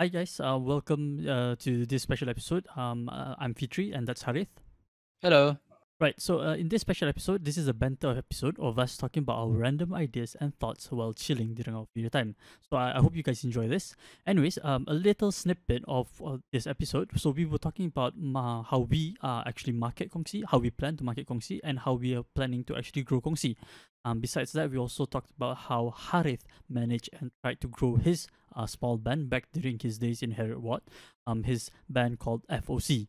Hi guys, uh, welcome uh, to this special episode. Um, uh, I'm Fitri and that's Harith. Hello. Right, so uh, in this special episode, this is a banter episode of us talking about our random ideas and thoughts while chilling during our video time. So I, I hope you guys enjoy this. Anyways, um, a little snippet of uh, this episode. So we were talking about how we uh, actually market Kongsi, how we plan to market Kongsi, and how we are planning to actually grow Kongsi. Um, besides that, we also talked about how Harith managed and tried to grow his uh, small band back during his days in Harriet um, his band called FOC.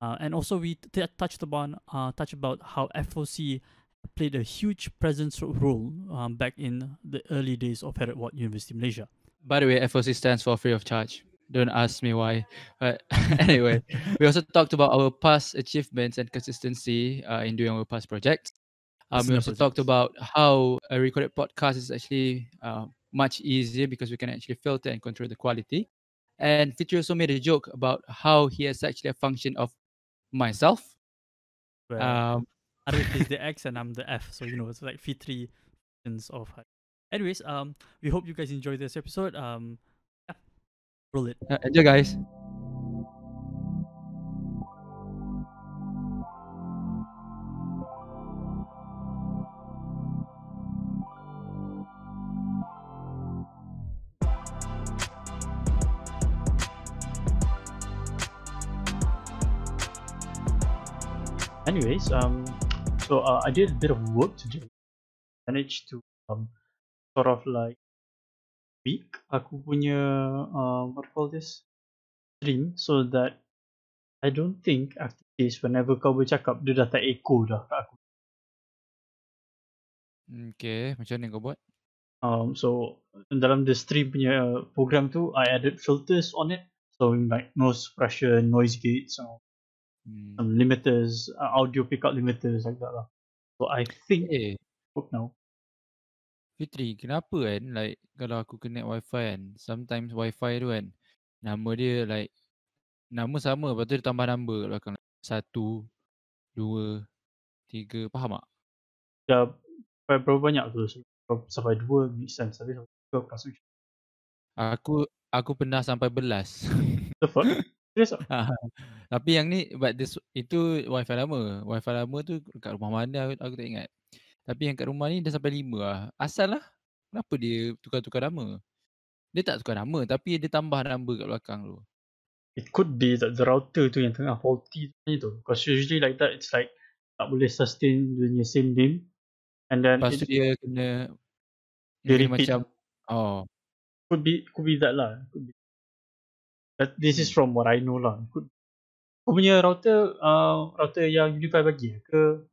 Uh, and also we t- touched upon uh, touched about how FOC played a huge presence role um, back in the early days of Harriet Watt University Malaysia. By the way, FOC stands for free of charge. Don't ask me why. But anyway, we also talked about our past achievements and consistency uh, in doing our past projects. Um, we also projects. talked about how a recorded podcast is actually uh, much easier because we can actually filter and control the quality. And Fitri also made a joke about how he has actually a function of myself. Well, um, Arif is the X and I'm the F, so you know it's like Fitri of. Anyways, um, we hope you guys enjoy this episode. Um, yeah, roll it. Uh, enjoy, guys. Anyways, um, so uh, I did a bit of work today. Managed to um, sort of like tweak aku punya uh, what call this stream so that I don't think after this whenever kau bercakap dia dah tak echo dah kat aku. Okay, macam mana kau buat? Um, so dalam the stream punya program tu, I added filters on it. So like noise suppression, noise gates, so hmm. some limiters, uh, audio pickup limiters like that lah. So I think eh. work now. Fitri, kenapa kan like kalau aku connect wifi kan, sometimes wifi tu kan, nama dia like, nama sama lepas tu dia tambah number kat belakang. Satu, dua, tiga, faham tak? Dah berapa banyak tu? Sampai dua, make sense. Tapi sampai dua, aku rasa Aku, aku pernah sampai belas. The fuck? Serius Tapi yang ni but this itu wifi lama. Wifi lama tu kat rumah mana aku, aku tak ingat. Tapi yang kat rumah ni dah sampai lima lah. Asal lah. Kenapa dia tukar-tukar nama? Dia tak tukar nama tapi dia tambah number kat belakang tu. It could be that the router tu yang tengah faulty tu. Because usually like that it's like tak boleh sustain the same name. And then Lepas tu dia kena dia macam oh could be could be that lah. Could be this is from what I know lah. Kau punya router, uh, router yang Unify bagi ke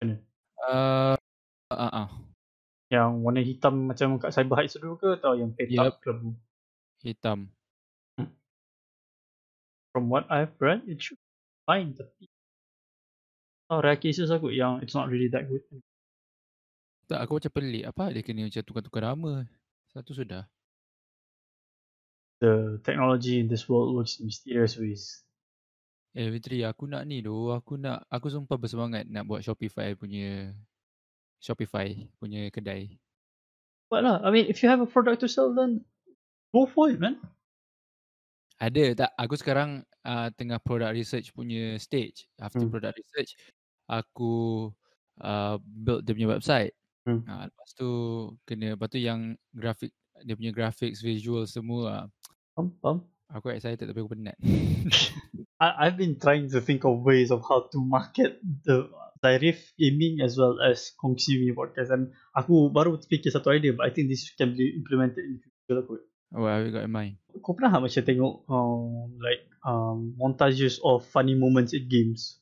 mana? Uh, uh, uh. Yang warna hitam macam kat Cyber Heights dulu ke atau yang petak yep. kelabu? Hitam. Hmm. From what I've read, it should be fine tapi Oh, rare cases aku yang it's not really that good. Tak, aku macam pelik. Apa dia kena macam tukar-tukar nama? Satu sudah the technology in this world works in mysterious ways. Eh Fitri, aku nak ni tu, aku nak aku sumpah bersemangat nak buat Shopify punya Shopify punya kedai. What lah? I mean, if you have a product to sell then go for it, man. Ada tak? Aku sekarang uh, tengah product research punya stage. After hmm. product research, aku uh, build dia punya website. Hmm. Uh, lepas tu kena, lepas tu yang grafik dia punya graphics, visual semua Faham, faham. Aku excited tapi aku penat. I, I've been trying to think of ways of how to market the Zairif gaming as well as Kongsi podcast and aku baru fikir satu idea but I think this can be implemented in future lah kot. Oh, have you got in mind? Kau pernah macam tengok um, like um, montages of funny moments in games?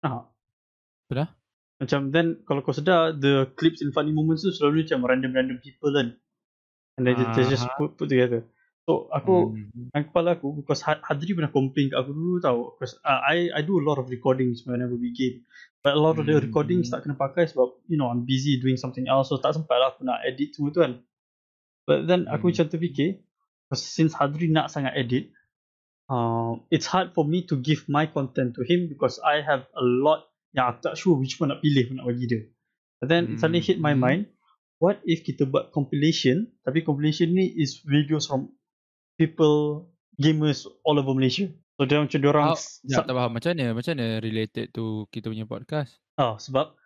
Pernah Pernah? Macam then kalau kau sedar the clips in funny moments tu selalu macam random-random people kan. And then uh-huh. they just put, put together. So aku hmm. dengan kepala aku because Hadri pernah complain kat aku dulu tau because uh, I I do a lot of recordings whenever we game but a lot of the hmm. recordings tak kena pakai sebab you know I'm busy doing something else so tak sempat lah aku nak edit semua tu kan but then aku hmm. macam terfikir since Hadri nak sangat edit uh, it's hard for me to give my content to him because I have a lot yang aku tak sure which one nak pilih nak bagi dia but then hmm. suddenly hit my hmm. mind what if kita buat compilation tapi compilation ni is videos from people gamers all over Malaysia. So dia macam dia orang How, ya, tak faham macam mana macam mana related to kita punya podcast. Ah, sebab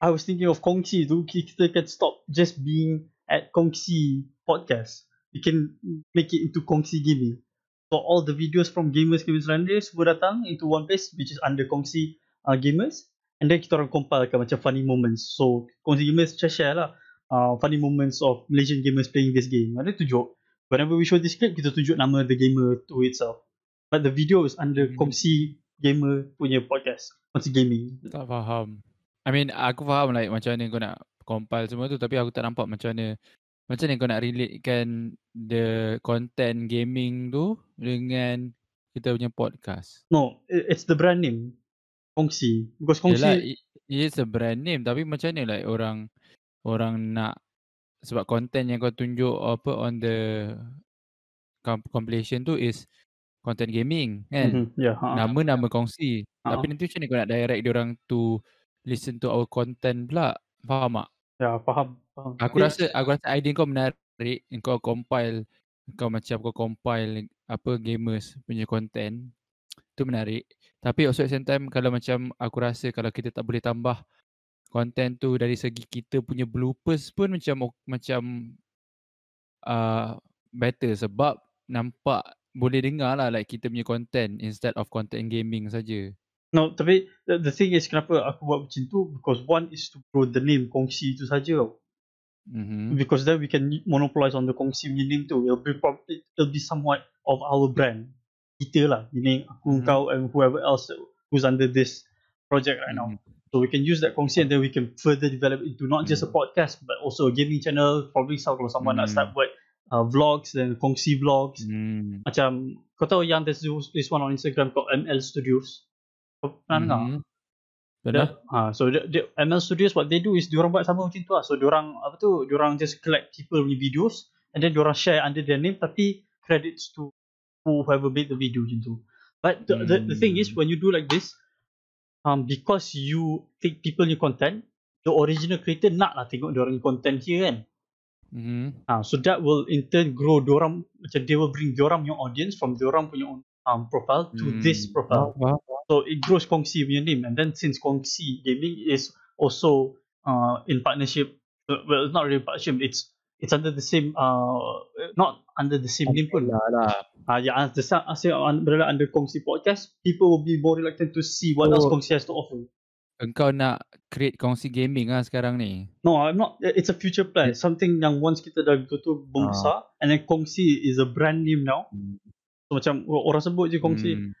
I was thinking of Kongsi tu kita can stop just being at Kongsi podcast. We can make it into Kongsi gaming. So all the videos from gamers gamers London semua datang into one place which is under Kongsi uh, gamers and then kita orang compilekan macam funny moments. So Kongsi gamers share share lah uh, funny moments of Malaysian gamers playing this game. Ada tunjuk whenever we show this clip kita tunjuk nama the gamer to itself. But the video is under hmm. Kongsi Gamer punya podcast. Kongsi Gaming. Tak faham. I mean, aku faham like macam mana kau nak compile semua tu tapi aku tak nampak macam mana macam mana kau nak relatekan the content gaming tu dengan kita punya podcast. No, it's the brand name. Kongsi. Because Kongsi Yalah, it's a brand name tapi macam mana like orang orang nak sebab content yang kau tunjuk apa on the compilation tu is content gaming kan. Mm-hmm. Yeah, ha. Nama-nama kongsi. Ha. Tapi nanti macam ni kau nak direct dia orang to listen to our content pula. Faham tak? Ya, faham. faham. Aku yeah. rasa aku rasa idea kau menarik. Kau compile kau macam kau compile apa gamers punya content. Tu menarik. Tapi also at same time kalau macam aku rasa kalau kita tak boleh tambah content tu dari segi kita punya bloopers pun macam macam uh, better sebab nampak boleh dengar lah like kita punya content instead of content gaming saja. No, tapi the, the thing is kenapa aku buat macam tu because one is to grow the name kongsi tu saja. Mm-hmm. Because then we can monopolize on the kongsi punya name tu. It'll be probably it'll be somewhat of our brand. Kita lah, meaning aku, mm-hmm. kau and whoever else who's under this project right mm-hmm. now. So we can use that kongsi and then we can further develop into not just a mm. podcast but also a gaming channel. Probably kalau someone mm-hmm. nak start buat uh, vlogs dan kongsi vlogs. Hmm. Macam kau tahu yang there's this one on Instagram called ML Studios. Kau pernah dengar? Hmm. Benar. Ha, so the, the ML Studios what they do is diorang buat sama macam tu lah. So diorang apa tu? Diorang just collect people punya videos and then diorang share under their name tapi credits to whoever made the video macam tu. But the, hmm. the, the thing is hmm. when you do like this um because you take people new content the original creator nak lah tengok diorang content here kan. Mm-hmm. Uh, so that will in turn grow diorang macam they will bring diorang punya audience from diorang punya own um, profile to mm. this profile. Wow, wow. So it grows Kongsi punya name and then since Kongsi Gaming is also uh, in partnership, uh, well not really partnership, it's it's under the same uh not under the same name pun lah lah. Ah uh, yeah, as the same umbrella under Kongsi podcast, people will be more reluctant to see what oh. else Kongsi has to offer. Engkau nak create kongsi gaming lah sekarang ni. No, I'm not. It's a future plan. Yeah. Something yang once kita dah betul-betul membesar. Uh. And then kongsi is a brand name now. Hmm. So macam orang sebut je kongsi. Hmm.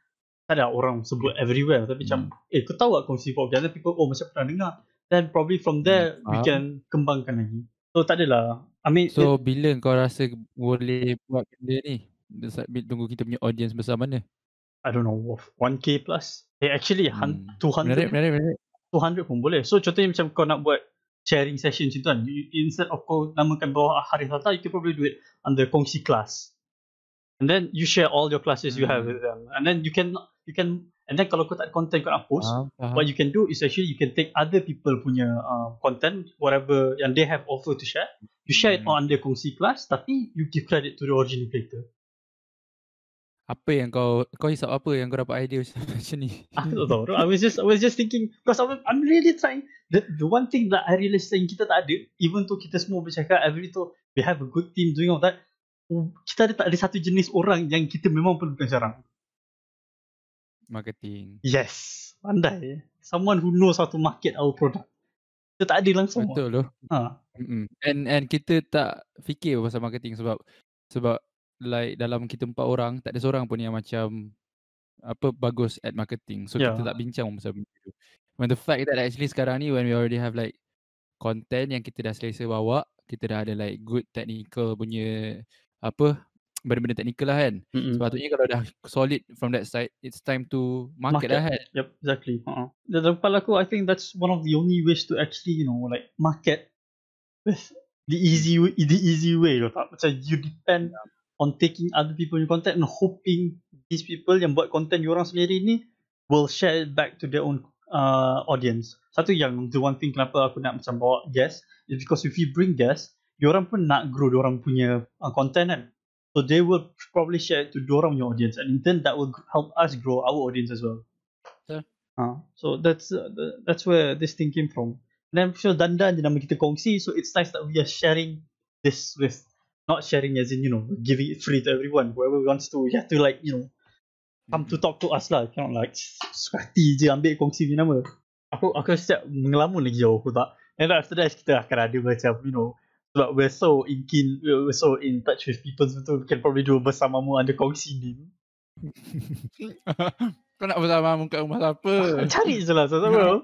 Tak ada orang sebut everywhere. Tapi hmm. macam, eh kau tahu tak kongsi other people? Oh macam pernah dengar. Then probably from there, hmm. we uh. can kembangkan lagi. So tak adalah. I mean, so it, bila kau rasa boleh buat benda ni? Tunggu kita punya audience besar mana? I don't know, 1k plus. Eh actually, hmm. 200. Menarik, menarik, menarik. 200 pun boleh. So contohnya macam kau nak buat sharing session macam tu kan. You, instead of kau namakan bawah hari Hata, you can probably do it under kongsi class. And then you share all your classes hmm. you have hmm. with them. And then you can you can and then kalau kau tak ada content kau nak post, uh-huh. what you can do is actually you can take other people punya uh, content, whatever yang they have offer to share, you share hmm. it on under kongsi class tapi you give credit to the original creator. Apa yang kau kau hisap apa yang kau dapat idea macam ni? Aku tak tahu I was just I was just thinking because I'm, I'm really trying. The the one thing that I realised yang kita tak ada even tu kita semua bercakap every tu we have a good team doing all that kita ada tak ada satu jenis orang yang kita memang perlukan sekarang marketing. Yes. Pandai. Someone who knows how to market our product. Kita tak ada langsung. Betul tu. Ha. and and kita tak fikir pasal marketing sebab sebab like dalam kita empat orang tak ada seorang pun yang macam apa bagus at marketing. So yeah. kita tak bincang pasal benda tu. When the fact that actually sekarang ni when we already have like content yang kita dah selesa bawa kita dah ada like good technical punya apa benda-benda technical lah kan mm-hmm. sepatutnya kalau dah solid from that side it's time to market, market. lah kan yep exactly uh-huh. dalam kepala aku I think that's one of the only ways to actually you know like market with the easy way, the easy way tak macam you depend on taking other people punya content and hoping these people yang buat content orang sendiri ni will share it back to their own uh, audience. Satu yang the one thing kenapa aku nak macam bawa guest is because if you bring guest, orang pun nak grow orang punya uh, content kan. So they will probably share it to dorang your audience and in turn that will help us grow our audience as well. Betul. Uh, so that's uh, the, that's where this thing came from. And then sure Dandan je nama kita kongsi so it's nice that we are sharing this with not sharing as in you know giving it free to everyone whoever wants to you have to like you know come to talk to us lah cannot like suka hati je ambil kongsi punya nama aku aku siap mengelamun lagi jauh aku tak and after that kita akan ada macam you know sebab we're so in keen we're so in touch with people so we can probably do a bersamamu under kongsi name Kau nak bersama muka rumah siapa? cari je lah sama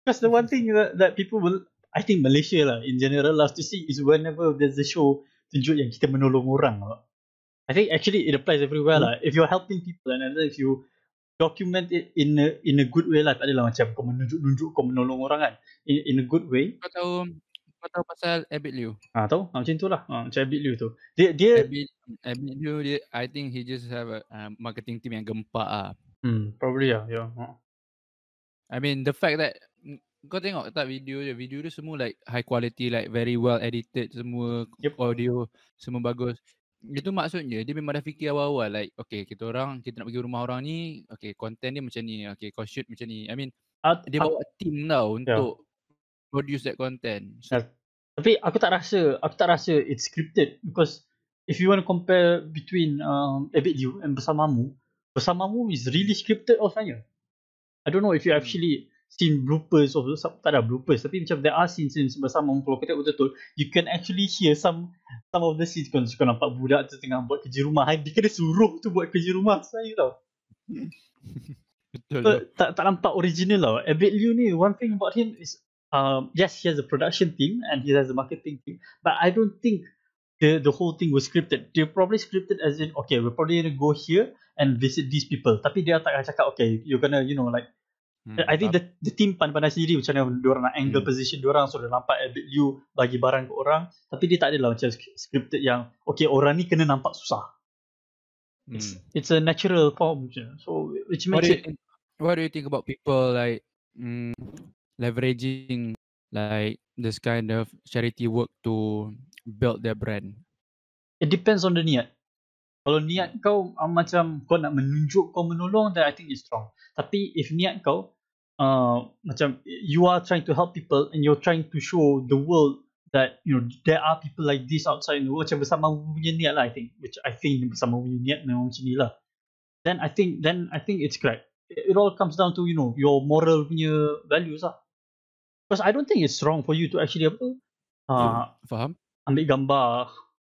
because the one thing that, that people will I think Malaysia lah in general loves to see is whenever there's a show tunjuk yang kita menolong orang lah. I think actually it applies everywhere lah. If you're helping people and if you document it in a in a good way lah, tak adalah macam kau menunjuk-nunjuk kau menolong orang kan. In, in a good way. Kau tahu kau tahu pasal Abid Liu? Ah tahu? Ah, macam tu lah. Ah, macam Abid Liu tu. Dia dia Abid, Abid Liu dia I think he just have a uh, marketing team yang gempak ah. hmm, probably lah. Yeah. Ah. I mean the fact that mm, kau tengok tak video dia video dia semua like high quality like very well edited semua Yep. audio semua bagus itu maksudnya dia memang dah fikir awal-awal like okay kita orang kita nak pergi rumah orang ni okay content dia macam ni okay kau shoot macam ni I mean Ah, dia ah, bawa team tau untuk produce that content so, Yeah. Tapi aku tak rasa aku tak rasa it's scripted because if you want to compare between um, Abid Liu and Bersamamu, Bersamamu is really scripted or saya. I don't know if you Hmm. actually seen bloopers or some, tak ada bloopers tapi macam there are scenes in Bersamamu kalau kita betul-betul you can actually hear some some of the scenes kau, kau nampak budak tu tengah buat kerja rumah dia kena suruh tu buat kerja rumah saya tau. betul So, tu tak tak nampak original lah. Abid Liu ni one thing about him is um yes he has a production team and he has a marketing team but I don't think the the whole thing was scripted. They probably scripted as in okay we're probably gonna go here and visit these people. Tapi dia tak cakap okay you're gonna you know like Hmm, I think the the team pandai-pandai sendiri macam mana diorang nak angle Hmm. position diorang so dia nampak Abid Liu bagi barang ke orang tapi dia tak adalah macam scripted yang okay orang ni kena nampak susah. It's, hmm. it's a natural form je. So which what makes do you it what do you think about people like mm, leveraging like this kind of charity work to build their brand It depends on the niat. Kalau niat kau uh, macam kau nak menunjuk kau menolong then I think it's strong. Tapi if niat kau uh, macam you are trying to help people and you're trying to show the world that you know there are people like this outside in the world macam bersama punya niat lah I think which I think bersama punya niat memang macam ni lah. Then I think then I think it's correct. It, it all comes down to you know your moral punya values lah. Because I don't think it's wrong for you to actually apa uh, faham? ambil gambar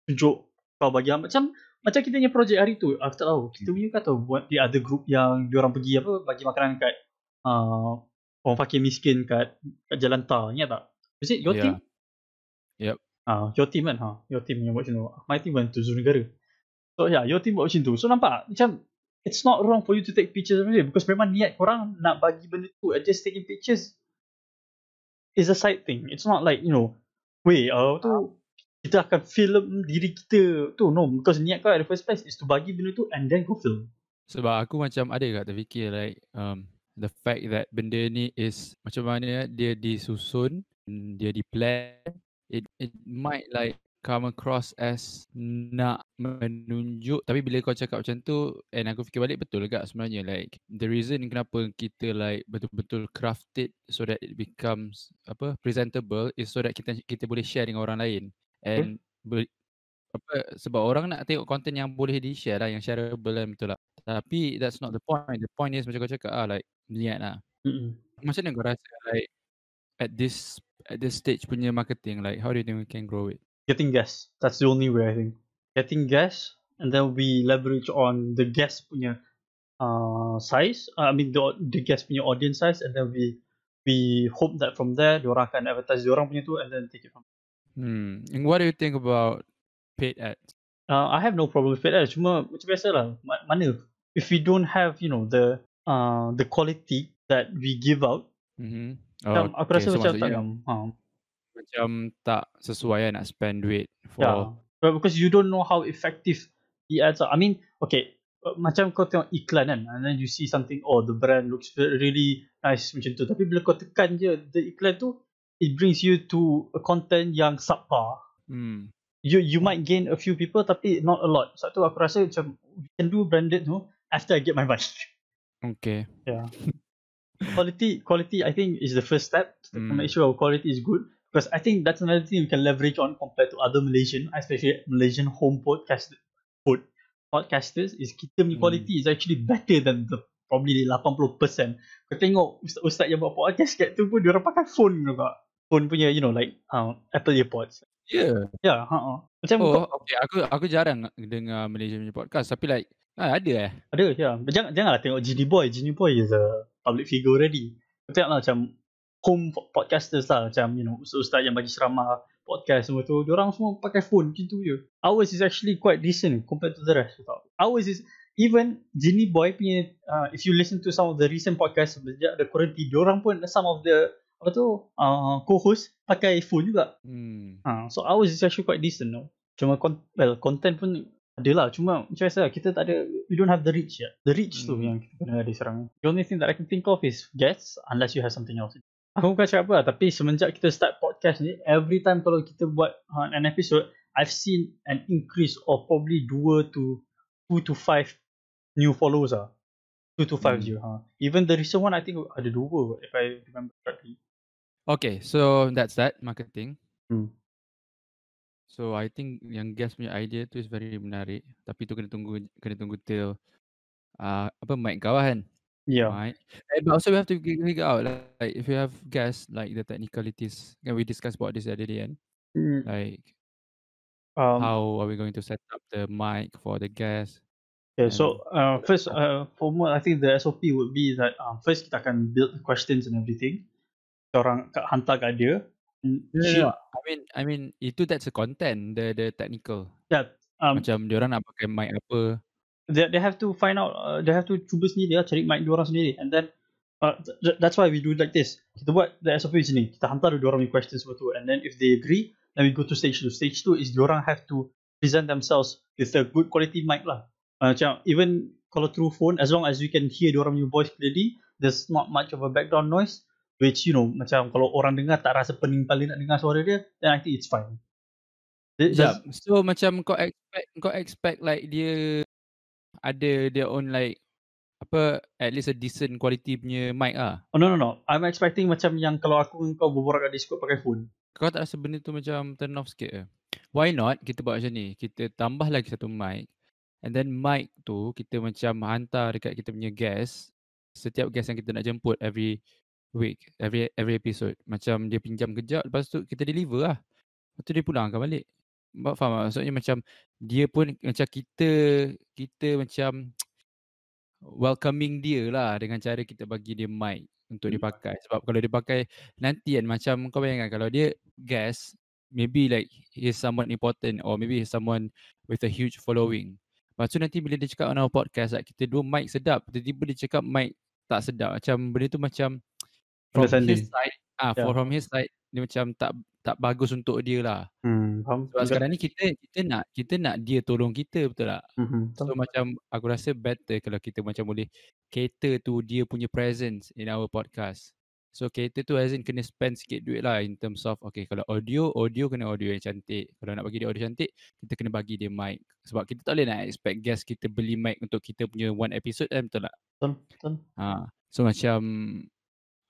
tunjuk kau bagi macam macam kita punya projek hari tu aku tak tahu. Kita punya kata buat di other group yang diorang pergi apa bagi makanan kat uh, orang fakir miskin kat kat jalan tar ingat tak? Is it your Yeah. team? Yep. ah your team kan? Ha your team yang buat macam tu. My team went to Zoo Negara. So yeah your team buat macam tu. So nampak macam it's not wrong for you to take pictures of it. Because memang niat korang nak bagi benda tu just taking pictures is a side thing. It's not like you know weh uh, tu kita akan film diri kita tu. No because niat kau at the first place is to bagi benda tu and then go film. Sebab aku macam ada kat terfikir like um, the fact that benda ni is macam mana dia disusun dia di plan it it might like come across as nak menunjuk. Tapi bila kau cakap macam tu and aku fikir balik betul juga sebenarnya. Like the reason kenapa kita like betul-betul craft it so that it becomes apa presentable is so that kita kita boleh share dengan orang lain. And ber, apa sebab orang nak tengok content yang boleh di share lah yang shareable lah betul lah tapi that's not the point. The point is macam kau cakap ah like niat lah. Mm-mm. macam mana kau rasa like at this at this stage punya marketing? Like how do you think we can grow it getting guests that's the only way I think getting guests and then we leverage on the guest punya uh, size uh, I mean the, the guest punya audience size and then we we hope that from there diorang akan advertise diorang punya tu and then take it from hmm and what do you think about paid ads uh, I have no problem with paid ads. Cuma macam biasa lah. Ma- mana if we don't have you know the uh, the quality that we give out, mm-hmm. macam aku rasa macam tak. Ha. Macam tak sesuai lah nak spend duit for Yeah. But because you don't know how effective the ads are. I mean, okay, uh, macam kau tengok iklan kan, and then you see something, oh the brand looks really nice macam tu. Tapi bila kau tekan je the iklan tu, it brings you to a content yang subpar. hmm you you might gain a few people tapi not a lot. Sebab tu aku rasa macam we can do branded tu after I get my mic. Okay. Yeah. quality quality I think is the first step to Mm. make sure our quality is good because I think that's another thing we can leverage on compared to other Malaysian especially Malaysian home podcast pod, podcasters is kita punya Mm. quality is actually better than the probably 80%. Kau tengok ustaz-ustaz yang buat podcast kat tu pun dia orang pakai phone juga. Phone punya you know like uh, Apple earpods. Yeah. Yeah, ha uh, Macam Oh, kau, okay. Aku aku jarang dengar Malaysian punya podcast tapi like ah, ada eh. ada ya. Yeah. Jangan janganlah tengok Genie Boy. Genie Boy is a public figure already. Kau tengoklah macam home po- podcasters lah macam you know ustaz-ustaz yang bagi ceramah podcast semua tu orang semua pakai phone macam tu je ours is actually quite decent compared to the rest tau. ours is even Genie Boy punya uh, if you listen to some of the recent podcast sejak the quarantine orang pun some of the apa tu uh, co-host pakai phone juga Hmm. Ha, so ours is actually quite decent no. Cuma con- well, content pun ada lah. Cuma macam biasa kita tak ada, we don't have the reach yet. The reach tu Hmm. yang kita kena ada sekarang. The only thing that I can think of is guests unless you have something else. Aku bukan cakap apa lah, tapi semenjak kita start podcast ni, every time kalau kita buat uh, an episode, I've seen an increase of probably 2 to 2 to 5 new followers ah. 2 to 5 Hmm. je. Ha. Even the recent one I think ada 2 if I remember correctly. Okay, so that's that marketing. Hmm. So I think yang guest punya idea tu is very menarik. Tapi tu kena tunggu kena tunggu till uh, apa mic kau kan? Yeah. Mic. Eh, but also we have to fi- figure out like, like if you have guests like the technicalities. Can we discuss about this the other day kan? Mm, Like um, how are we going to set up the mic for the guest? Okay, so uh, first, uh, for more, I think the SOP would be that um, first kita akan build the questions and everything. Kita orang kat- hantar kat dia. And she- I mean I mean itu that's the content, the the technical. yeah, um, Macam dia orang nak pakai mic apa. They, they have to find out, uh, they have to cuba sendiri lah, cari mic dia orang sendiri. And then, uh, th- that's why we do it like this. Kita buat the SOP macam ni. Kita hantar dia orang punya questions semua tu. And then if they agree, then we go to stage 2. Stage 2 is dia orang have to present themselves with a good quality mic lah. Uh, macam even kalau through phone, as long as you can hear dia orang punya voice clearly, there's not much of a background noise. Which you know, macam kalau orang dengar tak rasa pening kali nak dengar suara dia, then I think it's fine. Sekejap. that's- So macam kau expect kau expect like dia ada their own like apa at least a decent quality punya mic ah. Oh no no no. I'm expecting macam yang kalau aku dengan kau berbual kat Discord pakai phone. Kau tak rasa benda tu macam turn off sikit ke? Why not kita buat macam ni? Kita tambah lagi satu mic and then mic tu kita macam hantar dekat kita punya guest setiap guest yang kita nak jemput every week, every every episode. Macam dia pinjam kejap lepas tu kita deliver lah. Lepas tu dia pulangkan balik. Mbak faham tak? Maksudnya macam dia pun macam kita kita macam welcoming dia lah dengan cara kita bagi dia mic untuk dia Hmm. pakai. Sebab kalau dia pakai nanti kan macam kau bayangkan kalau dia guest maybe like he's someone important or maybe he's someone with a huge following. Lepas tu nanti bila dia cakap on our podcast like, kita dua mic sedap, tiba-tiba dia cakap mic tak sedap. Macam benda tu macam from his side ah Yeah. from his side dia macam tak tak bagus untuk dia lah. Hmm, faham. Sebab sekarang ni kita kita nak kita nak dia tolong kita betul tak? Mhm. So macam aku rasa better kalau kita macam boleh cater to dia punya presence in our podcast. So cater tu as in kena spend sikit duit lah in terms of okay kalau audio, audio kena audio yang cantik. Kalau nak bagi dia audio cantik, kita kena bagi dia mic. Sebab kita tak boleh nak expect guest kita beli mic untuk kita punya one episode kan betul tak? Betul, betul. Ha. So macam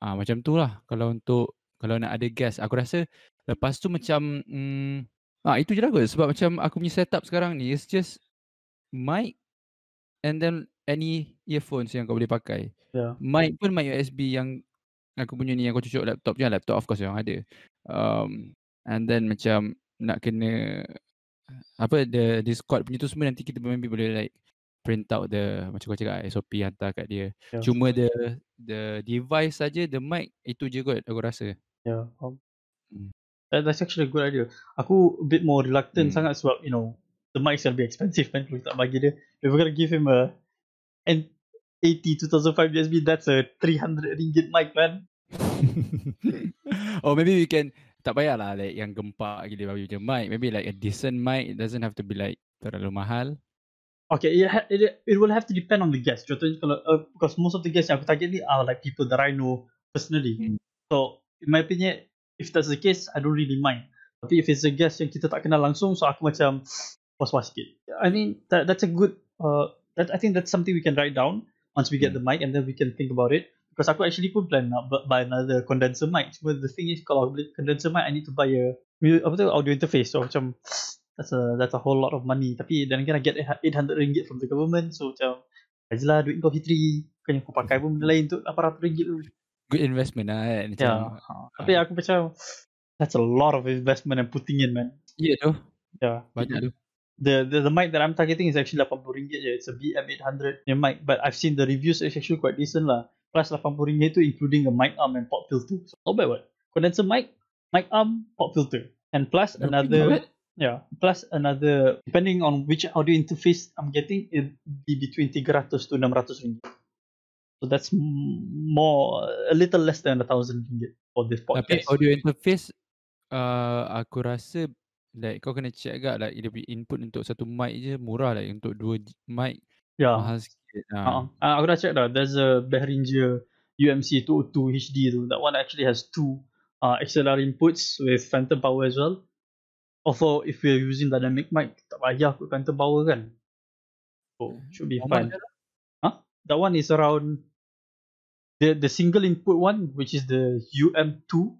ah macam tu lah kalau untuk kalau nak ada guest aku rasa lepas tu macam mm, ah itu je lah kot sebab macam aku punya setup sekarang ni is just mic and then any earphones yang kau boleh pakai. Yeah. Mic pun mic USB yang aku punya ni yang kau cucuk laptop je laptop of course yang ada. Um, and then macam nak kena apa the Discord punya tu semua nanti kita maybe boleh like print out the macam kau cakap SOP hantar kat dia. Yeah. Cuma the the device saja the mic itu je kot aku rasa. Yeah, faham. Hmm. That, that's actually a good idea. Aku a bit more reluctant Hmm. sangat sebab you know the mic's gonna be expensive kan kalau tak bagi dia. If we're gonna give him a N80 2005 USB, that's a 300 ringgit mic man. or maybe we can tak payahlah like yang gempak gila bagi je mic. Maybe like a decent mic. It doesn't have to be like terlalu mahal. Okay, it, ha- it, it will have to depend on the guest. Contohnya kalau uh, because most of the guests yang aku target ni are like people that I know personally. Hmm. So in my opinion, if that's the case, I don't really mind. Tapi if it's a guest yang kita tak kenal langsung, so aku macam was-was sikit. I mean, that, that's a good, uh, that I think that's something we can write down once we get Hmm. the mic and then we can think about it. Because aku actually pun plan nak bu- buy another condenser mic. Cuma the thing is, kalau aku beli condenser mic, I need to buy a, apa tu, audio interface. So macam, that's a that's a whole lot of money. Tapi again, I get 800 ringgit from the government. So macam, Ajalah duit kau fitri. Bukannya kau pakai pun benda lain tu 800 ringgit tu. Good investment lah kan. Macam, Ya. Ha. Tapi aku macam that's a lot of investment I'm putting in man. Ya tu. Yeah. Banyak tu. The, the the mic that I'm targeting is actually 80 ringgit je. It's a BM800 punya mic. But I've seen the reviews it's actually quite decent lah. Plus 80 ringgit tu including a mic arm and pop filter. So not bad what. Condenser mic, mic arm, pop filter. And plus Not another. Yeah, plus another depending on which audio interface I'm getting it be between 300 to 600 ringgit. So that's more a little less than a thousand ringgit for this Tapi podcast. audio interface uh, aku rasa like kau kena check agak like dia punya input untuk satu mic je murah like untuk dua mic yeah. mahal sikit. Ha. Uh-uh. Uh, aku dah check dah. There's a Behringer UMC 202 HD tu. That one actually has two uh, XLR inputs with phantom power as well. Although if we're using dynamic mic, tak payah put phantom power kan. So should be How fine. much That one is around the the single input one, which is the UM2,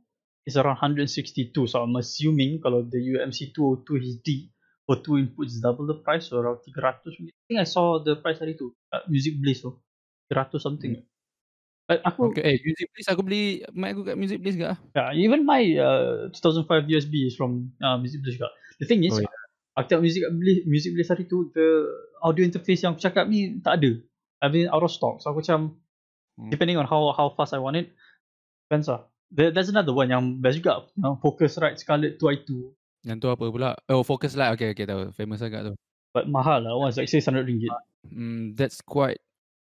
is around 162. So I'm assuming kalau the UMC 202 HD for two inputs is double the price, so around 300 ringgit. I think I saw the price hari tu at Music Bliss tu. 300 something. But aku Okay, eh, Music Bliss aku beli mic aku kat Music Bliss ke? Yeah, even my uh, 2005 USB is from uh, Music Bliss juga. The thing is, Oh, yeah. aku tengok Music Bliss, Music Bliss hari tu, the audio interface yang aku cakap ni tak ada. I mean out of stock. So aku macam, Hmm. depending on how how fast I want it, depends lah. There, there's another one yang best juga. You know, Focusrite Scarlett 2i2. Yang tu apa pula? Oh, Focus Light. Okay, okay tahu. Famous agak tu. But mahal lah. One is like 600 ringgit. Hmm, that's quite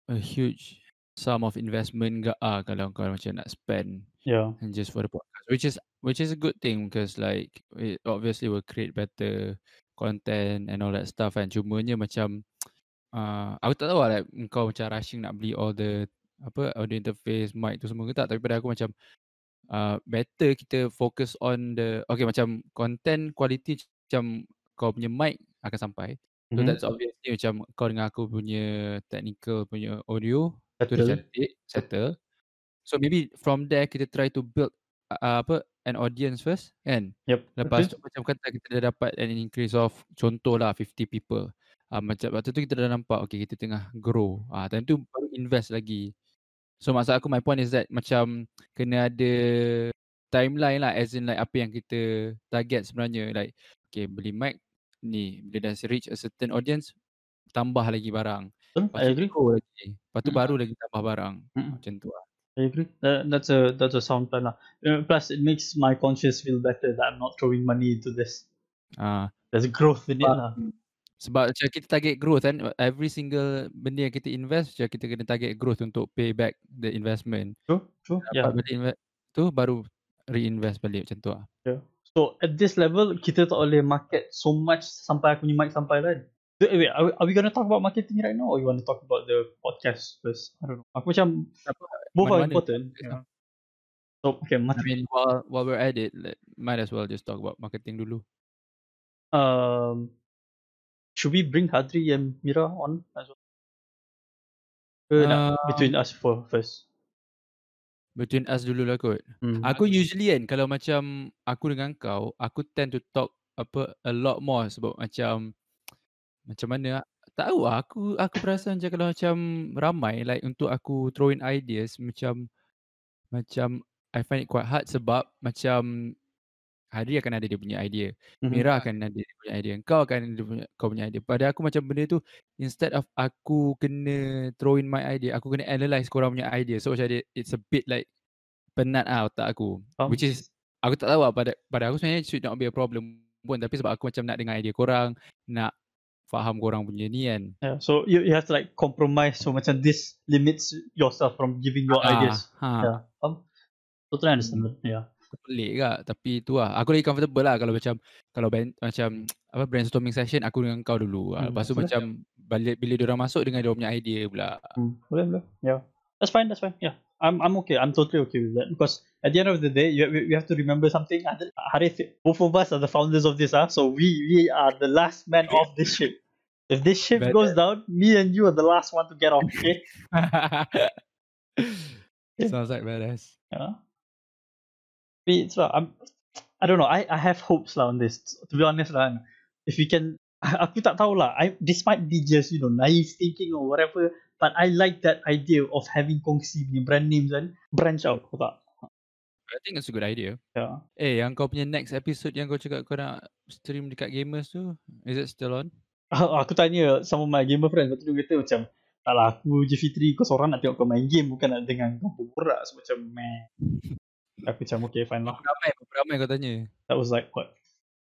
a huge sum of investment ke ah kalau kau macam nak spend Yeah. and just for the podcast which is which is a good thing because like it obviously will create better content and all that stuff and cumanya macam uh, aku tak tahu lah like, kau macam rushing nak beli all the apa audio interface mic tu semua ke tak tapi pada aku macam uh, better kita focus on the okay macam content quality macam kau punya mic akan sampai so Mhm. that's obviously macam kau dengan aku punya technical punya audio tu dah Settle. cantik settle so maybe from there kita try to build uh, apa an audience first kan Yep. lepas okay. tu macam kata kita dah dapat an increase of contoh lah 50 people uh, macam waktu tu kita dah nampak okay kita tengah grow ah uh, time tu baru invest lagi so maksud aku my point is that macam kena ada timeline lah as in like apa yang kita target sebenarnya like okay beli mic ni bila dah reach a certain audience tambah lagi barang Betul, Lepas I agree. lagi. Lepas tu Mm. baru lagi tambah barang. Mm. Macam tu lah. I agree. That, that's a that's a sound plan lah. Uh, plus, it makes my conscience feel better that I'm not throwing money into this. Ah, There's growth in it lah. sebab macam kita target growth kan. Every single benda yang kita invest, macam kita kena target growth untuk pay back the investment. True, true. Dapat Yeah. balik invest, tu baru reinvest balik macam tu lah. So at this level, kita tak boleh market so much sampai aku punya mic sampai lah. So, wait, are we, are we gonna talk about marketing right now or you want to talk about the podcast first? I don't know. Aku macam both are Mana-mana. important. Yeah. So okay, I mat- mean, while, while we're at it, let, might as well just talk about marketing dulu. um, should we bring Hadri and Mira on as well? Ke nak Uh, between us for first. Between us dulu lah kot. Hmm. Aku usually kan kalau macam aku dengan kau, aku tend to talk apa a lot more sebab macam macam mana tak tahu lah, aku aku perasan je kalau macam ramai like untuk aku throw in ideas macam macam I find it quite hard sebab macam Hadi akan ada dia punya idea. Mhm. Mira akan ada dia punya idea. Kau akan ada dia punya, kau punya idea. Pada aku macam benda tu instead of aku kena throw in my idea, aku kena analyse korang punya idea. So macam dia, it's a bit like penat ah otak aku. Faham? Which is aku tak tahu lah pada pada aku sebenarnya should not be a problem pun tapi sebab aku macam nak dengar idea korang, nak faham korang punya ni kan. Yeah, so you, you have to like compromise. So macam this limits yourself from giving your Ah, ideas. Ha, Yeah, faham? Totally understand that. Yeah. pelik kak tapi tu lah aku lagi comfortable lah kalau macam kalau ben, macam apa brainstorming session aku dengan kau dulu hmm, Hmm, lepas tu boleh. macam balik bila dia orang masuk dengan dia punya idea pula Hmm, boleh boleh. Yeah. That's fine, that's fine. Yeah. I'm I'm okay. I'm totally okay with that because at the end of the day, you, we have to remember something. Harith, both of us are the founders of this, huh? so we we are the last man of this ship. If this ship Better. goes uh, down, me and you are the last one to get off. Okay. Sounds like badass. Yeah. It's lah, I'm, I don't know. I, I have hopes lah on this. To be honest lah, if we can, aku tak tahu lah. I this might be just you know naive thinking or whatever. But I like that idea of having kongsi punya brand names and branch out. Kau tak? I think it's a good idea. Yeah. Eh, yang kau punya next episode yang kau cakap kau nak stream dekat gamers tu, is it still on? Aku tanya sama my gamer friend. Lepas tu dia kata macam tak lah aku je Fitri kau seorang nak tengok kau main game bukan nak dengan kau berborak so macam meh. Aku macam okay fine lah. Ramai, berapa ramai kau tanya? That was like what?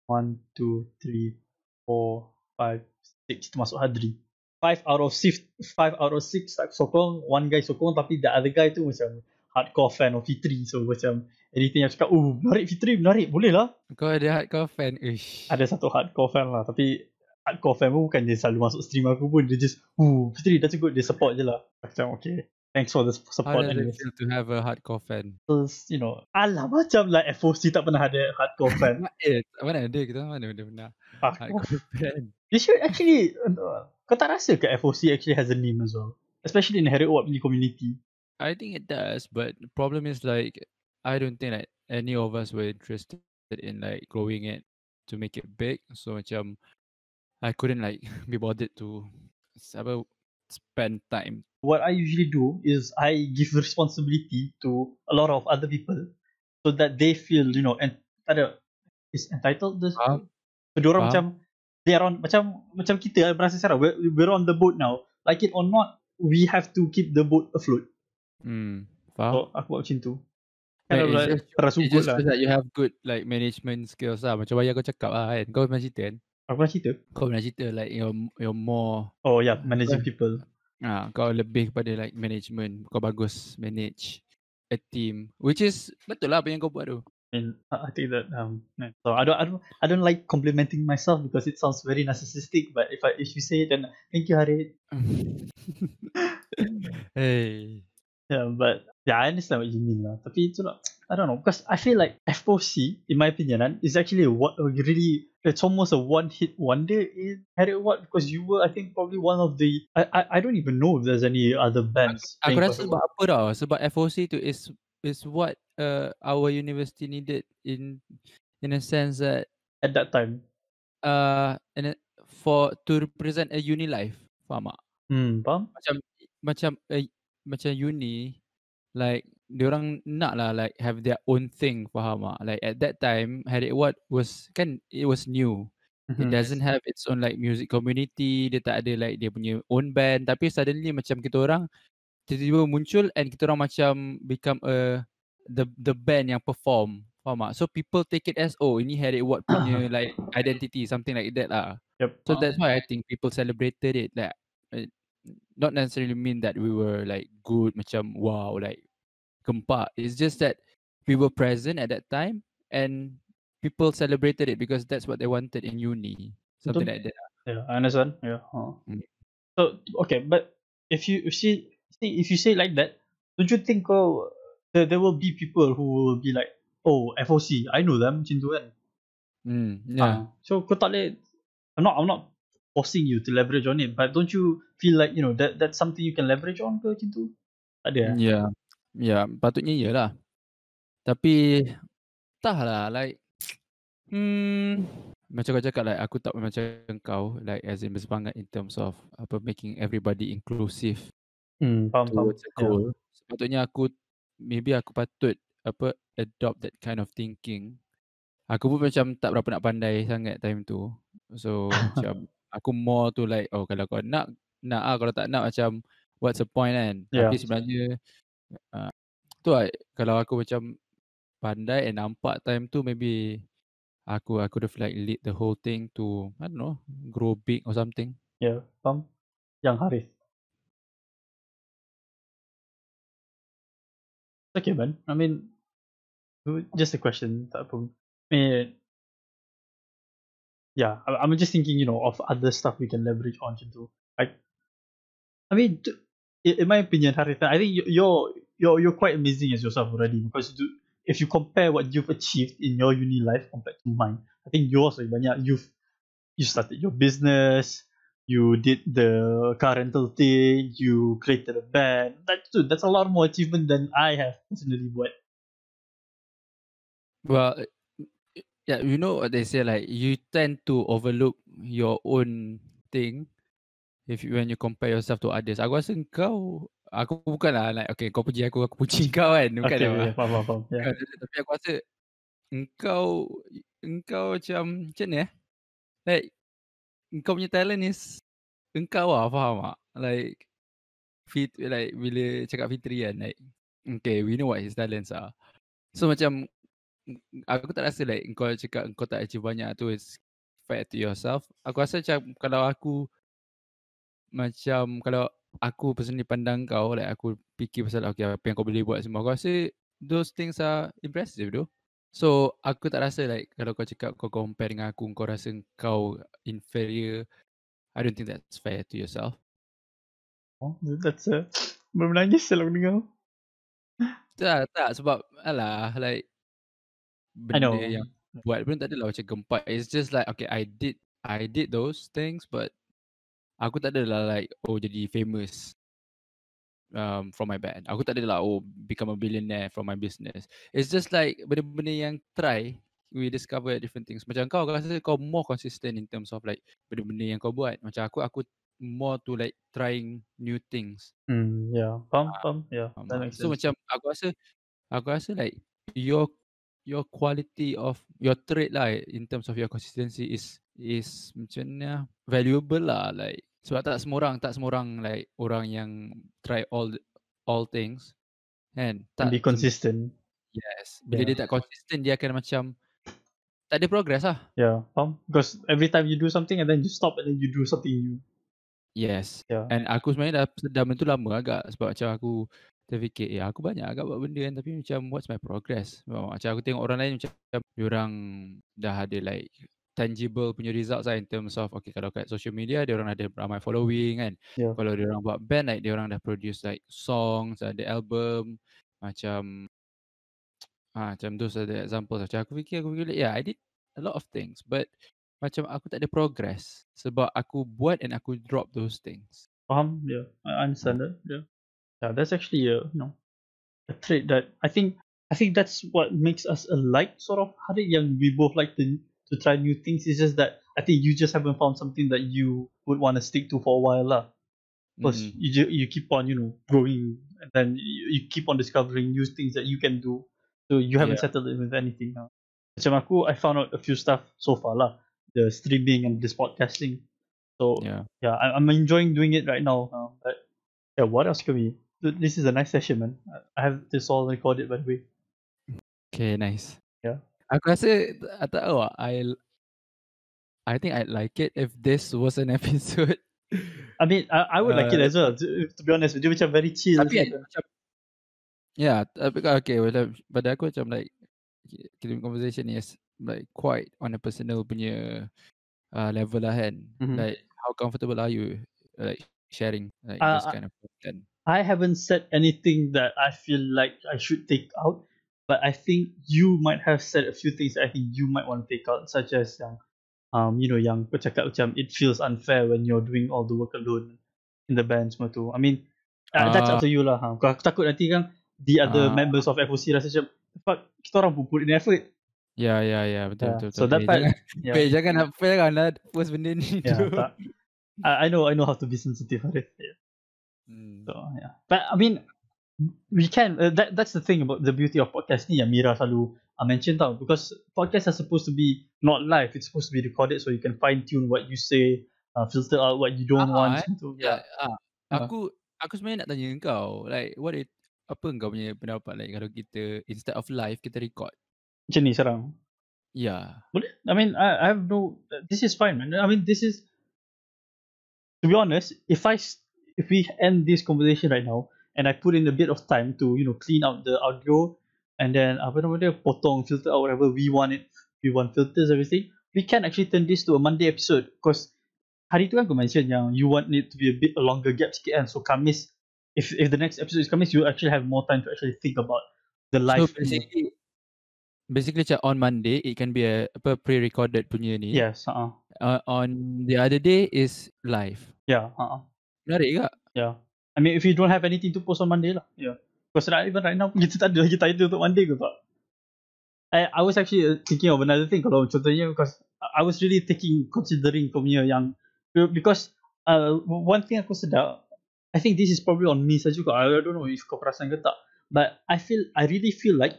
One, two, three, four, five, six. Itu masuk Hadri. Five out of six, five out of six tak sokong. One guy sokong tapi the other guy tu macam hardcore fan of Fitri. So macam anything yang cakap, oh menarik Fitri, menarik. Boleh lah. Kau ada hardcore fan. Ish. Ada satu hardcore fan lah. Tapi hardcore fan pun bukan dia selalu masuk stream aku pun. Dia just, oh Fitri that's good. Dia support je lah. Macam okay. Thanks for the How support. does it anyways. feel to have a hardcore fan? Terus, you know, alah macam like FOC tak pernah ada hardcore fan. Eh, mana ada kita mana ada benar Ah, hardcore fan. They should actually uh, Kau tak rasa ke FOC actually has a name as well? Especially in Harry punya community. I think it does, but the problem is like I don't think that any of us were interested in like growing it to make it big. So macam I couldn't like be bothered to apa spend time. What I usually do is I give responsibility to a lot of other people so that they feel, you know, and ada is entitled this. Faham. So diorang macam they are on macam macam kita eh, berasa sekarang we're, we're on the boat now. Like it or not, we have to keep the boat afloat. Hmm. Faham? So aku buat macam tu. Like, it's like just- rasa It ugut just lah. shows that you have good like management skills lah. Macam yang kau cakap lah kan. Kau pernah cerita kan? Aku pernah cerita. Kau pernah cerita like you're, you're more Oh yeah, managing people. Ah, kau lebih kepada like management. Kau bagus manage a team. Which is betul lah apa yang kau buat tu. And I think that um so I don't I don't I don't like complimenting myself because it sounds very narcissistic. But if I if you say it, then thank you, Harry. hey. Yeah, but yeah, I understand what you mean lah. Tapi itu lah, I don't know because I feel like FOC, in my opinion, kan, is actually what really it's almost a one hit wonder in Harry Watt because you were I think probably one of the I I, I don't even know if there's any other bands. Aku playing rasa sebab apa tau? Sebab FOC tu is is what uh, our university needed in in a sense that at that time. uh in a, for to represent a uni life. Faham tak? Hmm, faham? Macam macam uh, macam uni like diorang nak lah like have their own thing faham tak? Like at that time Harry Watt was kan it was new. It Mhm. doesn't have its own like music community. Dia tak ada like dia punya own band. Tapi suddenly macam kita orang tiba-tiba muncul and kita orang macam become a the the band yang perform. Faham tak? So people take it as oh ini Harry Watt punya like identity something like that lah. Yep. So that's why I think people celebrated it. Like not necessarily mean that we were like good macam wow like gempak. It's just that we were present at that time and people celebrated it because that's what they wanted in uni. Something like that. Yeah, I understand. Yeah. Mm. So okay, but if you see see if you say like that, don't you think oh there, there will be people who will be like oh FOC I know them macam tu kan. Mm, yeah. Ah, so kau tak boleh I'm not I'm not forcing you to leverage on it, but don't you feel like you know that that's something you can leverage on ke macam tu? Tak ada. eh? Ya. Ya, patutnya iyalah. Tapi entahlah like hmm macam kau cakap like aku tak macam kau like as in bersemangat in terms of apa making everybody inclusive Hmm, faham faham. goal. Sepatutnya aku maybe aku patut apa adopt that kind of thinking. Aku pun macam tak berapa nak pandai sangat time tu. So macam aku more to like oh kalau kau nak nak ah kalau tak nak macam what's the point kan. Yeah. Tapi sebenarnya uh, tu lah kalau aku macam pandai and nampak time tu maybe aku aku have like lead the whole thing to I don't know grow big or something. Yeah, faham. Yang Harith. Okay, man. I mean, just a question. Tak apa. I mean, yeah, I- I'm just thinking, you know, of other stuff we can leverage on to do Like, I mean, in my opinion, Harith, I think you- you're you're you're quite amazing as yourself already because you do if you compare what you've achieved in your uni life compared to mine, I think yours banyak. You've you started your business, you did the car rental thing, you created a band. That's that's a lot more achievement than I have personally buat. Well, yeah, you know what they say like you tend to overlook your own thing if you, when you compare yourself to others. Aku rasa kau aku bukanlah like okay kau puji aku aku puji kau kan bukan Okay, apa. yeah, faham, faham. Yeah. Tapi aku rasa engkau engkau macam macam ni eh. Like engkau punya talent is engkau lah faham tak? Like fit like bila cakap Fitri kan like okay we know what his talents are. So macam aku tak rasa like engkau cakap engkau tak achieve banyak tu is fair to yourself. Aku rasa macam kalau aku macam kalau aku personally pandang kau like aku fikir pasal okay apa yang kau boleh buat semua. Aku rasa those things are impressive though. So aku tak rasa like kalau kau cakap kau compare dengan aku kau rasa kau inferior. I don't think that's fair to yourself. Oh, that's a menangis kalau dengar. Tak, tak sebab alah like. Benda yang buat pun tak adalah macam gempak. It's just like okay I did I did those things but aku tak adalah like oh jadi famous um from my band. Aku tak adalah oh become a billionaire from my business. It's just like benda-benda yang try we discover different things. Macam kau aku rasa kau more consistent in terms of like benda-benda yang kau buat. Macam aku aku more to like trying new things. Hmm, yeah. Faham, Ah, faham. Yeah, that makes So sense. macam aku rasa aku rasa like your your quality of your trait lah in terms of your consistency is is macam mana valuable lah like sebab tak semua orang tak semua orang like orang yang try all all things kan And tak be consistent. yes bila Yeah. dia tak consistent dia akan macam tak ada progress lah Yeah, faham. Because every time you do something and then you stop and then you do something new. yes Yeah. and aku sebenarnya dah benda tu lama agak sebab macam aku terfikir ya aku banyak agak buat benda kan tapi macam what's my progress macam aku tengok orang lain macam orang dah ada like tangible punya results lah in terms of okay kalau kat social media dia orang ada ramai following kan Yeah. kalau dia orang buat band like dia orang dah produce like songs ada album macam ah macam those are the examples macam aku fikir aku fikir like, yeah I did a lot of things but macam aku tak ada progress sebab aku buat and aku drop those things Faham? Yeah, I understand that. Yeah. Yeah, that's actually a you know a trait that I think I think that's what makes us alike sort of How Harik yang we both like to to try new things. It's just that I think you just haven't found something that you would want to stick to for a while lah. Because Mm. you you keep on you know growing and then you, you keep on discovering new things that you can do. So you haven't Yeah. settled in with anything now. Macam aku, I found out a few stuff so far lah. The streaming and this podcasting. So yeah yeah, I, I'm enjoying doing it right now. Uh, but yeah, what else can we? Th- This is a nice session, man. I- I have this all recorded, by the way. Okay, nice. Yeah. Aku rasa tak tahu ah, I I think I'd like it if this was an episode. I mean, I, I would like it Uh, as well. To, to be honest, dia macam very chill. Tapi kan macam Yeah, tapi kan okay, well, pada aku macam like ki- kita conversation is like quite on a personal punya uh, level lah kan. Mhm. Like how comfortable are you like sharing like Uh, this kind of content? I haven't said anything that I feel like I should take out, but I think you might have said a few things that I think you might want to take out, such as yang, um, you know, yang kau cakap macam it feels unfair when you're doing all the work alone in the band semua tu. I mean, uh, that's up Ah. to you lah. Ha. Kau aku takut nanti kan the other Ah. members of FOC rasa macam, fuck, kita orang pun put in effort. Ya, ya, ya, betul, Yeah. betul, So betul. that part, jangan, yeah. jangan nak fail kan lah post benda ni yeah, tu. tak. I, I know, I know how to be sensitive. Yeah. Hmm. So yeah, but I mean, we can. Uh, that that's the thing about the beauty of podcast ni yang Mira selalu uh, mention tau. Because podcasts are supposed to be not live. It's supposed to be recorded so you can fine tune what you say, uh, filter out what you don't Ah, want. eh. So, Ya, ah, Ah. aku aku sebenarnya nak tanya kau, like what it, apa kau punya pendapat like kalau kita instead of live kita record? Macam ni sekarang. Ya. Boleh? I mean, I, I have no. This is fine, man. I mean, this is. To be honest, if I if we end this conversation right now and I put in a bit of time to you know clean out the audio and then apa nama dia potong filter out whatever we want it, we want filters everything, we can actually turn this to a Monday episode because hari tu kan aku mention yang you want it to be a bit a longer gap sikit kan so Kamis if if the next episode is Kamis you actually have more time to actually think about the life So basically basically macam on Monday it can be a apa pre-recorded punya ni. Yes. Uh. Uh, on the other day is live. Yeah. Uh. Menarik tak? Yeah. I mean, if you don't have anything to post on Monday lah. Yeah. Because right, even right now kita tak ada lagi title untuk Monday ke tak? I, I was actually uh, thinking of another thing kalau contohnya because I was really taking considering kau punya yang because uh, one thing aku sedar I think this is probably on me saja juga. I don't know if kau perasan ke tak. But I feel I really feel like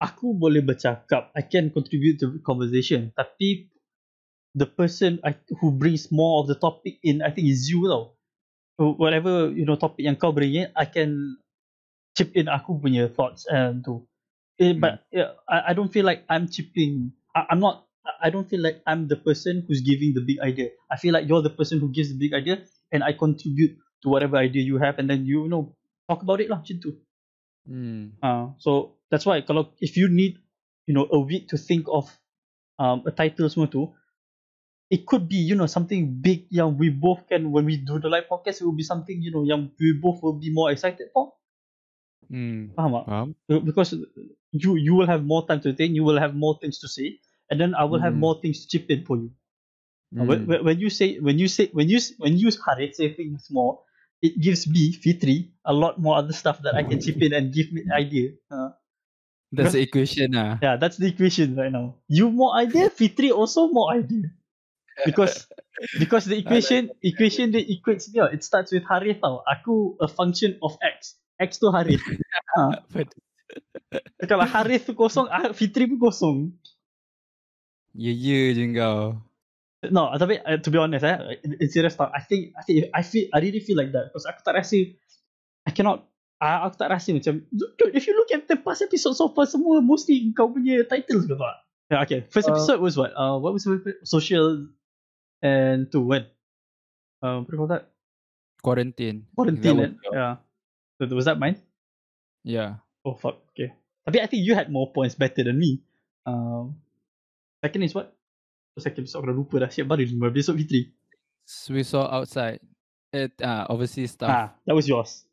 aku boleh bercakap, I can contribute to the conversation. Tapi the person I, who brings more of the topic in, I think is you tau. Whatever you know topic yang kau bring in, I can chip in aku punya thoughts and to. Eh, but yeah, I, I don't feel like I'm chipping. I, I'm not. I don't feel like I'm the person who's giving the big idea. I feel like you're the person who gives the big idea, and I contribute to whatever idea you have, and then you, you know talk about it lah, macam tu. Hmm. Uh, so that's why kalau if you need you know a week to think of um, a title semua tu it could be you know something big yang we both can when we do the live podcast it will be something you know yang we both will be more excited for Hmm. faham tak? Faham? Uh, because you you will have more time to think you will have more things to say and then I will have Mhm. more things to chip in for you Uh, when, Hmm. when, you say when you say when you when you Harith say things more it gives me Fitri a lot more other stuff that I can chip in and give me idea uh, That's the equation lah. Yeah, that's the equation right now. You more idea, Fitri also more idea. Because because the equation equation dia equates dia. It starts with Harith tau. Aku a function of X. X tu Harith. ha. Kalau Harith tu kosong, ah, Fitri pun kosong. Ya ya je kau. No, tapi uh, to be honest, eh, in, serious talk, I think I think I feel I really feel like that because aku tak rasa I cannot uh, aku tak rasa macam dude, if you look at the past episode so far semua mostly kau punya titles ke tak? Yeah, okay. First Uh, episode was what? Uh, what was it? social and two when? Um, what do you call that? Quarantine. Quarantine. That was- yeah. So, was that mine? Yeah. Oh fuck. Okay. Tapi I think you had more points better than me. Um, second is what? So, second episode aku dah lupa dah. Siap baru lima episode Fitri. We saw outside. It uh overseas stuff. Ah, that was yours.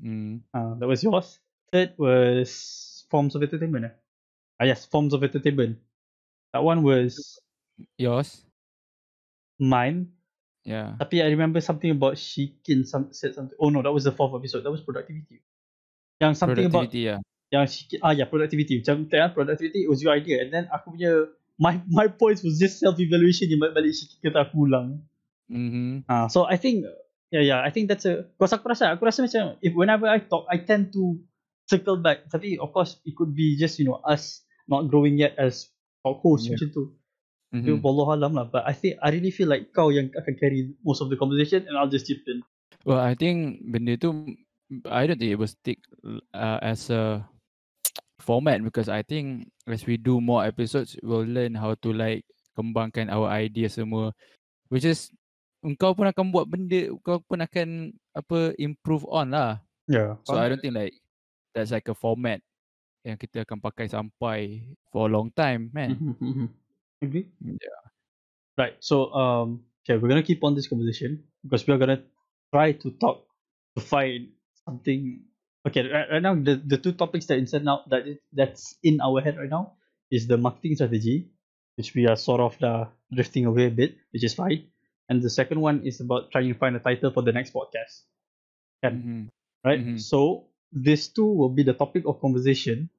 Hmm. Uh, that was yours. Third was forms of entertainment. Eh? Ah yes, forms of entertainment. That one was Yours? Mine. Yeah. Tapi I remember something about Shikin some, said something. Oh no, that was the fourth episode. That was productivity. Yang something about Productivity yeah. yang Shikin ah yeah productivity. Macam yeah, productivity was your idea and then aku punya my my points was just self evaluation yang balik Shikin kata aku ulang. Mm-hmm. Ah, so I think yeah yeah I think that's a because aku rasa aku rasa macam if whenever I talk I tend to circle back tapi of course it could be just you know us not growing yet as talk host Yeah. macam tu mm-hmm. mm-hmm. wallah alam lah but I think I really feel like kau yang akan carry most of the conversation and I'll just chip in Well, I think benda tu I don't think it will stick uh, as a format because I think as we do more episodes we'll learn how to like kembangkan our idea semua which is engkau pun akan buat benda kau pun akan apa improve on lah yeah so I don't think like that's like a format yang kita akan pakai sampai for a long time man mm-hmm. Agree yeah right so um okay we're gonna keep on this conversation because we're gonna try to talk to find something okay right, right now the, the two topics that inside now that is, that's in our head right now is the marketing strategy which we are sort of the drifting away a bit which is fine and the second one is about trying to find a title for the next podcast Kan? Mhm. right Mhm. so these two will be the topic of conversation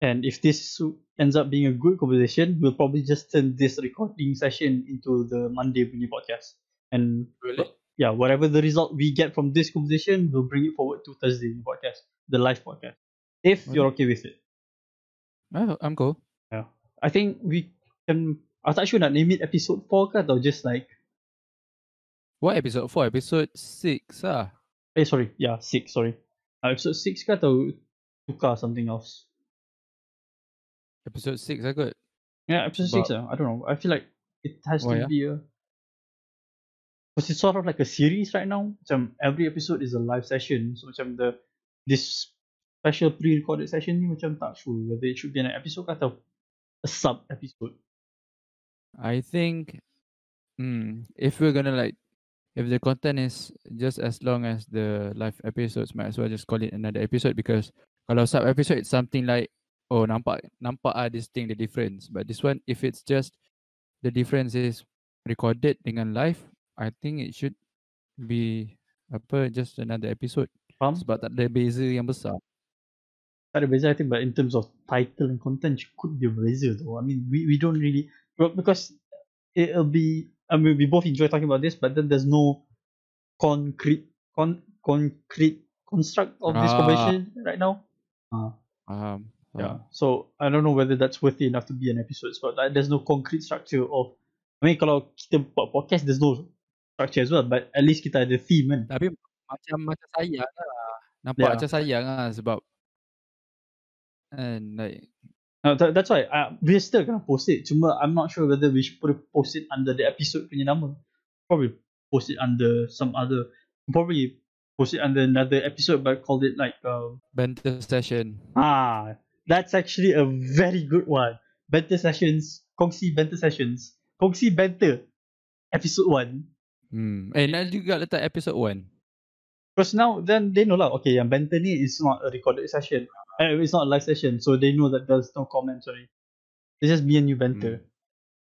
and if this ends up being a good conversation we'll probably just turn this recording session into the monday mini podcast. And Really? yeah whatever the result we get from this conversation we'll bring it forward to thursday podcast the live podcast if you're okay with it. Oh, I'm cool. Yeah, i think we can aku tak sure nak name it episode 4 ke atau just like what episode 4 episode 6 lah eh sorry. Yeah 6 sorry. Uh, episode 6 ke atau tukar something else episode 6 lah kot Yeah, episode six. Uh, I don't know. I feel like it has Why, to ah? be a. Because it's sort of like a series right now. Macam every episode is a live session. So macam the this special pre-recorded session ni macam tak sure whether it should be an episode atau a sub episode. I think hmm, if we're gonna like if the content is just as long as the live episodes, might as well just call it another episode because kalau sub episode it's something like oh nampak nampak ah this thing the difference. But this one if it's just the difference is recorded dengan live, I think it should be apa just another episode Faham? sebab tak ada beza yang besar. Tak ada beza I think but in terms of title and content could be beza though. I mean we, we don't really because it'll be I mean we both enjoy talking about this but then there's no concrete con concrete construct of this Ah. conversation right now. Uh, Faham. Yeah. So I don't know whether that's worthy enough to be an episode but like, there's no concrete structure of I mean kalau kita buat podcast there's no structure as well but at least kita ada theme kan. Tapi macam macam sayang lah. Nampak Yeah. macam sayang lah sebab and like Uh, that, that's why uh, we're still gonna post it. Cuma I'm not sure whether we should put it, post it under the episode punya nama. Probably post it under some other. Probably post it under another episode, but called it like um, banter session. ah. That's actually a very good one. Banter sessions, kongsi banter sessions, kongsi banter, episode one. Hmm. Eh nak juga letak episode 1. Because now then they know lah. Okay, yang banter ni is not a recorded session. Uh, it's not a live session, so they know that there's no comments or anything. It's just me and you banter.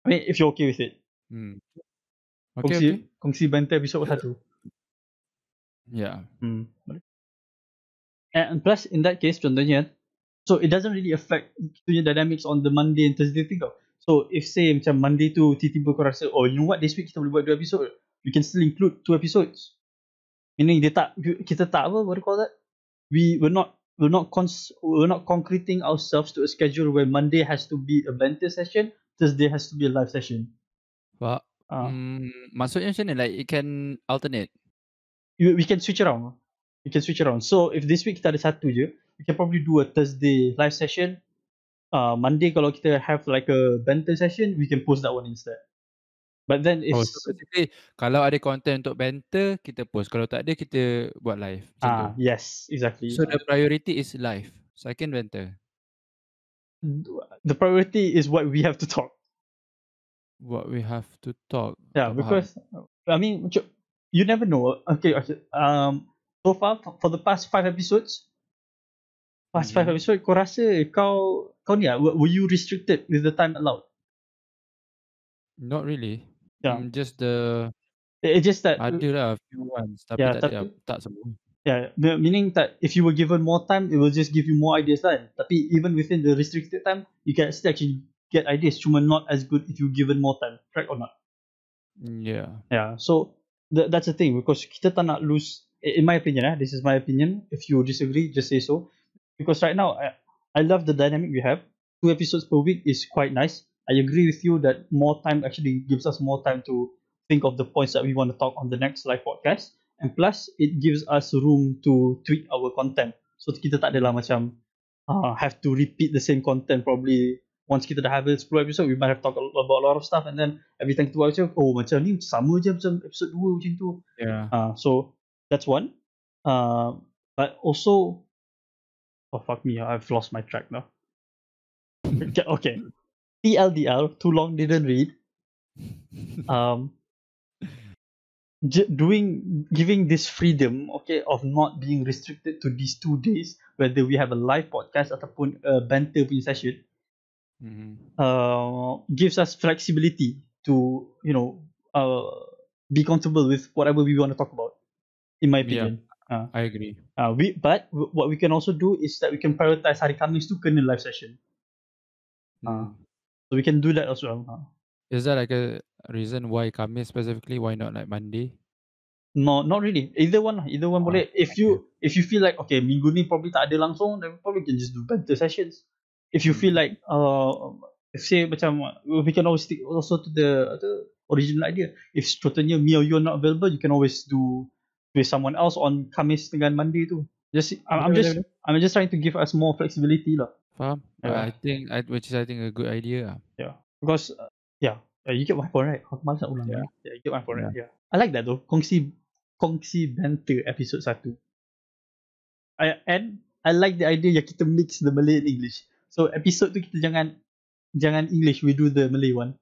I mean, if you're okay with it. Hmm. Okay, kongsi, okay. kongsi banter episode satu. Yeah. Hmm. And plus in that case contohnya so it doesn't really affect punya dynamics on the Monday and Thursday thing tau. So if say macam Monday tu tiba-tiba kau rasa oh you know what this week kita boleh buat dua episode we can still include two episodes. Meaning dia tak kita tak apa what do you call that? We we're not we're not cons, we're not concreting ourselves to a schedule where Monday has to be a banter session, Thursday has to be a live session. Pak, Ah. hmm, maksudnya macam ni like it can alternate. you, we can switch around. We can switch around. So if this week kita ada satu je, we can probably do a Thursday live session. Uh, Monday kalau kita have like a banter session, we can post that one instead. But then if Oh, so basically kalau ada content untuk banter kita post. Kalau tak ada kita buat live. Ah tu. yes, exactly. So the priority is live. Second banter. the priority is what we have to talk. What we have to talk. Yeah, because I mean you never know. Okay, okay. Um, so far for the past five episodes, past five Mhm. episodes, kau rasa kau kau ni ah, were you restricted with the time allowed? Not really. Yeah. Mm, just the It's just that ada lah a few ones tapi Yeah, tak tapi- tak semua. Yeah, me- meaning that if you were given more time, it will just give you more ideas lah. Tapi even within the restricted time, you can still actually get ideas. Cuma not as good if you given more time, correct or not? Yeah. Yeah. So th- that's the thing because kita tak nak lose. In my opinion, eh, this is my opinion. If you disagree, just say so. Because right now, I, I love the dynamic we have. Two episodes per week is quite nice. I agree with you that more time actually gives us more time to think of the points that we want to talk on the next live podcast. And plus, it gives us room to tweak our content. So kita tak adalah macam uh, have to repeat the same content probably once kita dah have 10 episode we might have talked about a lot of stuff and then every time buat macam oh macam ni sama je macam episode 2 macam tu Yeah. uh, so that's one uh, but also oh fuck me I've lost my track now okay, okay TLDL too long didn't read um j- doing giving this freedom okay of not being restricted to these two days whether we have a live podcast ataupun a banter punya session Mhm. uh, gives us flexibility to you know uh, be comfortable with whatever we want to talk about in my Yeah. Opinion I agree. uh, we but w- what we can also do is that we can prioritize hari Khamis tu kena live session. Mm. so we can do that as well. Uh, Is there like a reason why Khamis specifically? Why not like Monday? no not really. Either one either one Ah, boleh. If you if you feel like okay minggu ni probably tak ada langsung then probably can just do banter sessions. If you feel like uh, if say macam uh, we can always stick also to the the original idea. If contohnya me or you are not available you can always do with someone else on Khamis dengan Monday tu just I'm, I'm just I'm just trying to give us more flexibility lah Faham? Yeah. I think I, which is I think a good idea. lah. because uh, yeah uh, you get my point right aku malas nak ulang Yeah. yeah. yeah you get my point right yeah I like that though kongsi kongsi banter episode 1 I, and I like the idea yang kita mix the Malay and English so episode tu kita jangan jangan English we do the Malay one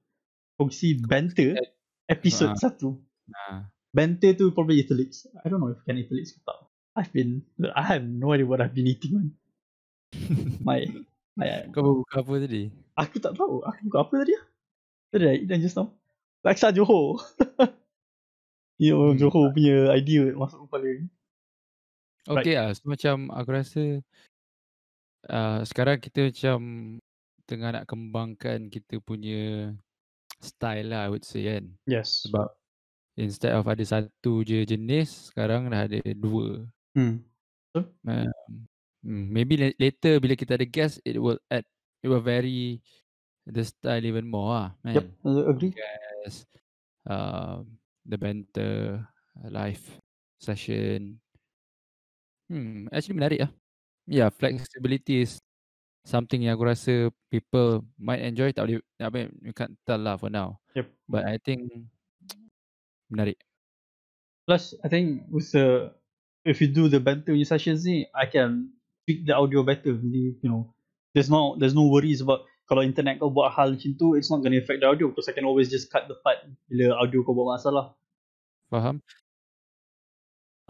kongsi banter episode Ah. 1 Nah. Banter tu probably italics I don't know if can italics ke tak I've been I have no idea what I've been eating man my I, Kau baru buka apa tadi? aku tak tahu. Aku buka apa tadi? ah? Tadi I dan just now. Laksa Johor. Ya, orang Hmm. Johor punya idea masuk kepala ni. Okay lah. So, macam aku rasa uh, sekarang kita macam tengah nak kembangkan kita punya style lah I would say kan. Yes. Sebab instead of ada satu je jenis, sekarang dah ada dua. Hmm. Um, hmm, maybe la- later bila kita ada guest, it will add, it will vary the style even more lah. Yep. Kan? I agree. Guest, um, the banter, uh, live session. Hmm, actually menarik lah. Yeah, flexibility is something yang aku rasa people might enjoy. Tak boleh, I mean, you can't tell lah for now. Yep. But I think menarik. Plus, I think with the if you do the banter punya sessions ni, I can tweak the audio better. Jadi, you know, there's no there's no worries about kalau internet kau buat hal macam tu, it's not going to affect the audio because I can always just cut the part bila audio kau buat masalah. Faham?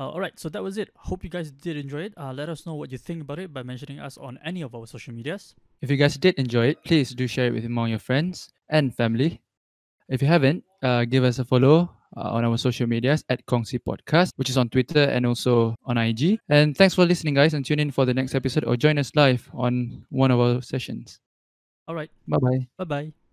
Uh, all right, so that was it. Hope you guys did enjoy it. Uh, let us know what you think about it by mentioning us on any of our social medias. If you guys did enjoy it, please do share it with among your friends and family. If you haven't, uh, give us a follow uh, on our social medias at Kongsi Podcast, which is on Twitter and also on IG. And thanks for listening, guys, and tune in for the next episode or join us live on one of our sessions. All right, Bye bye. bye bye.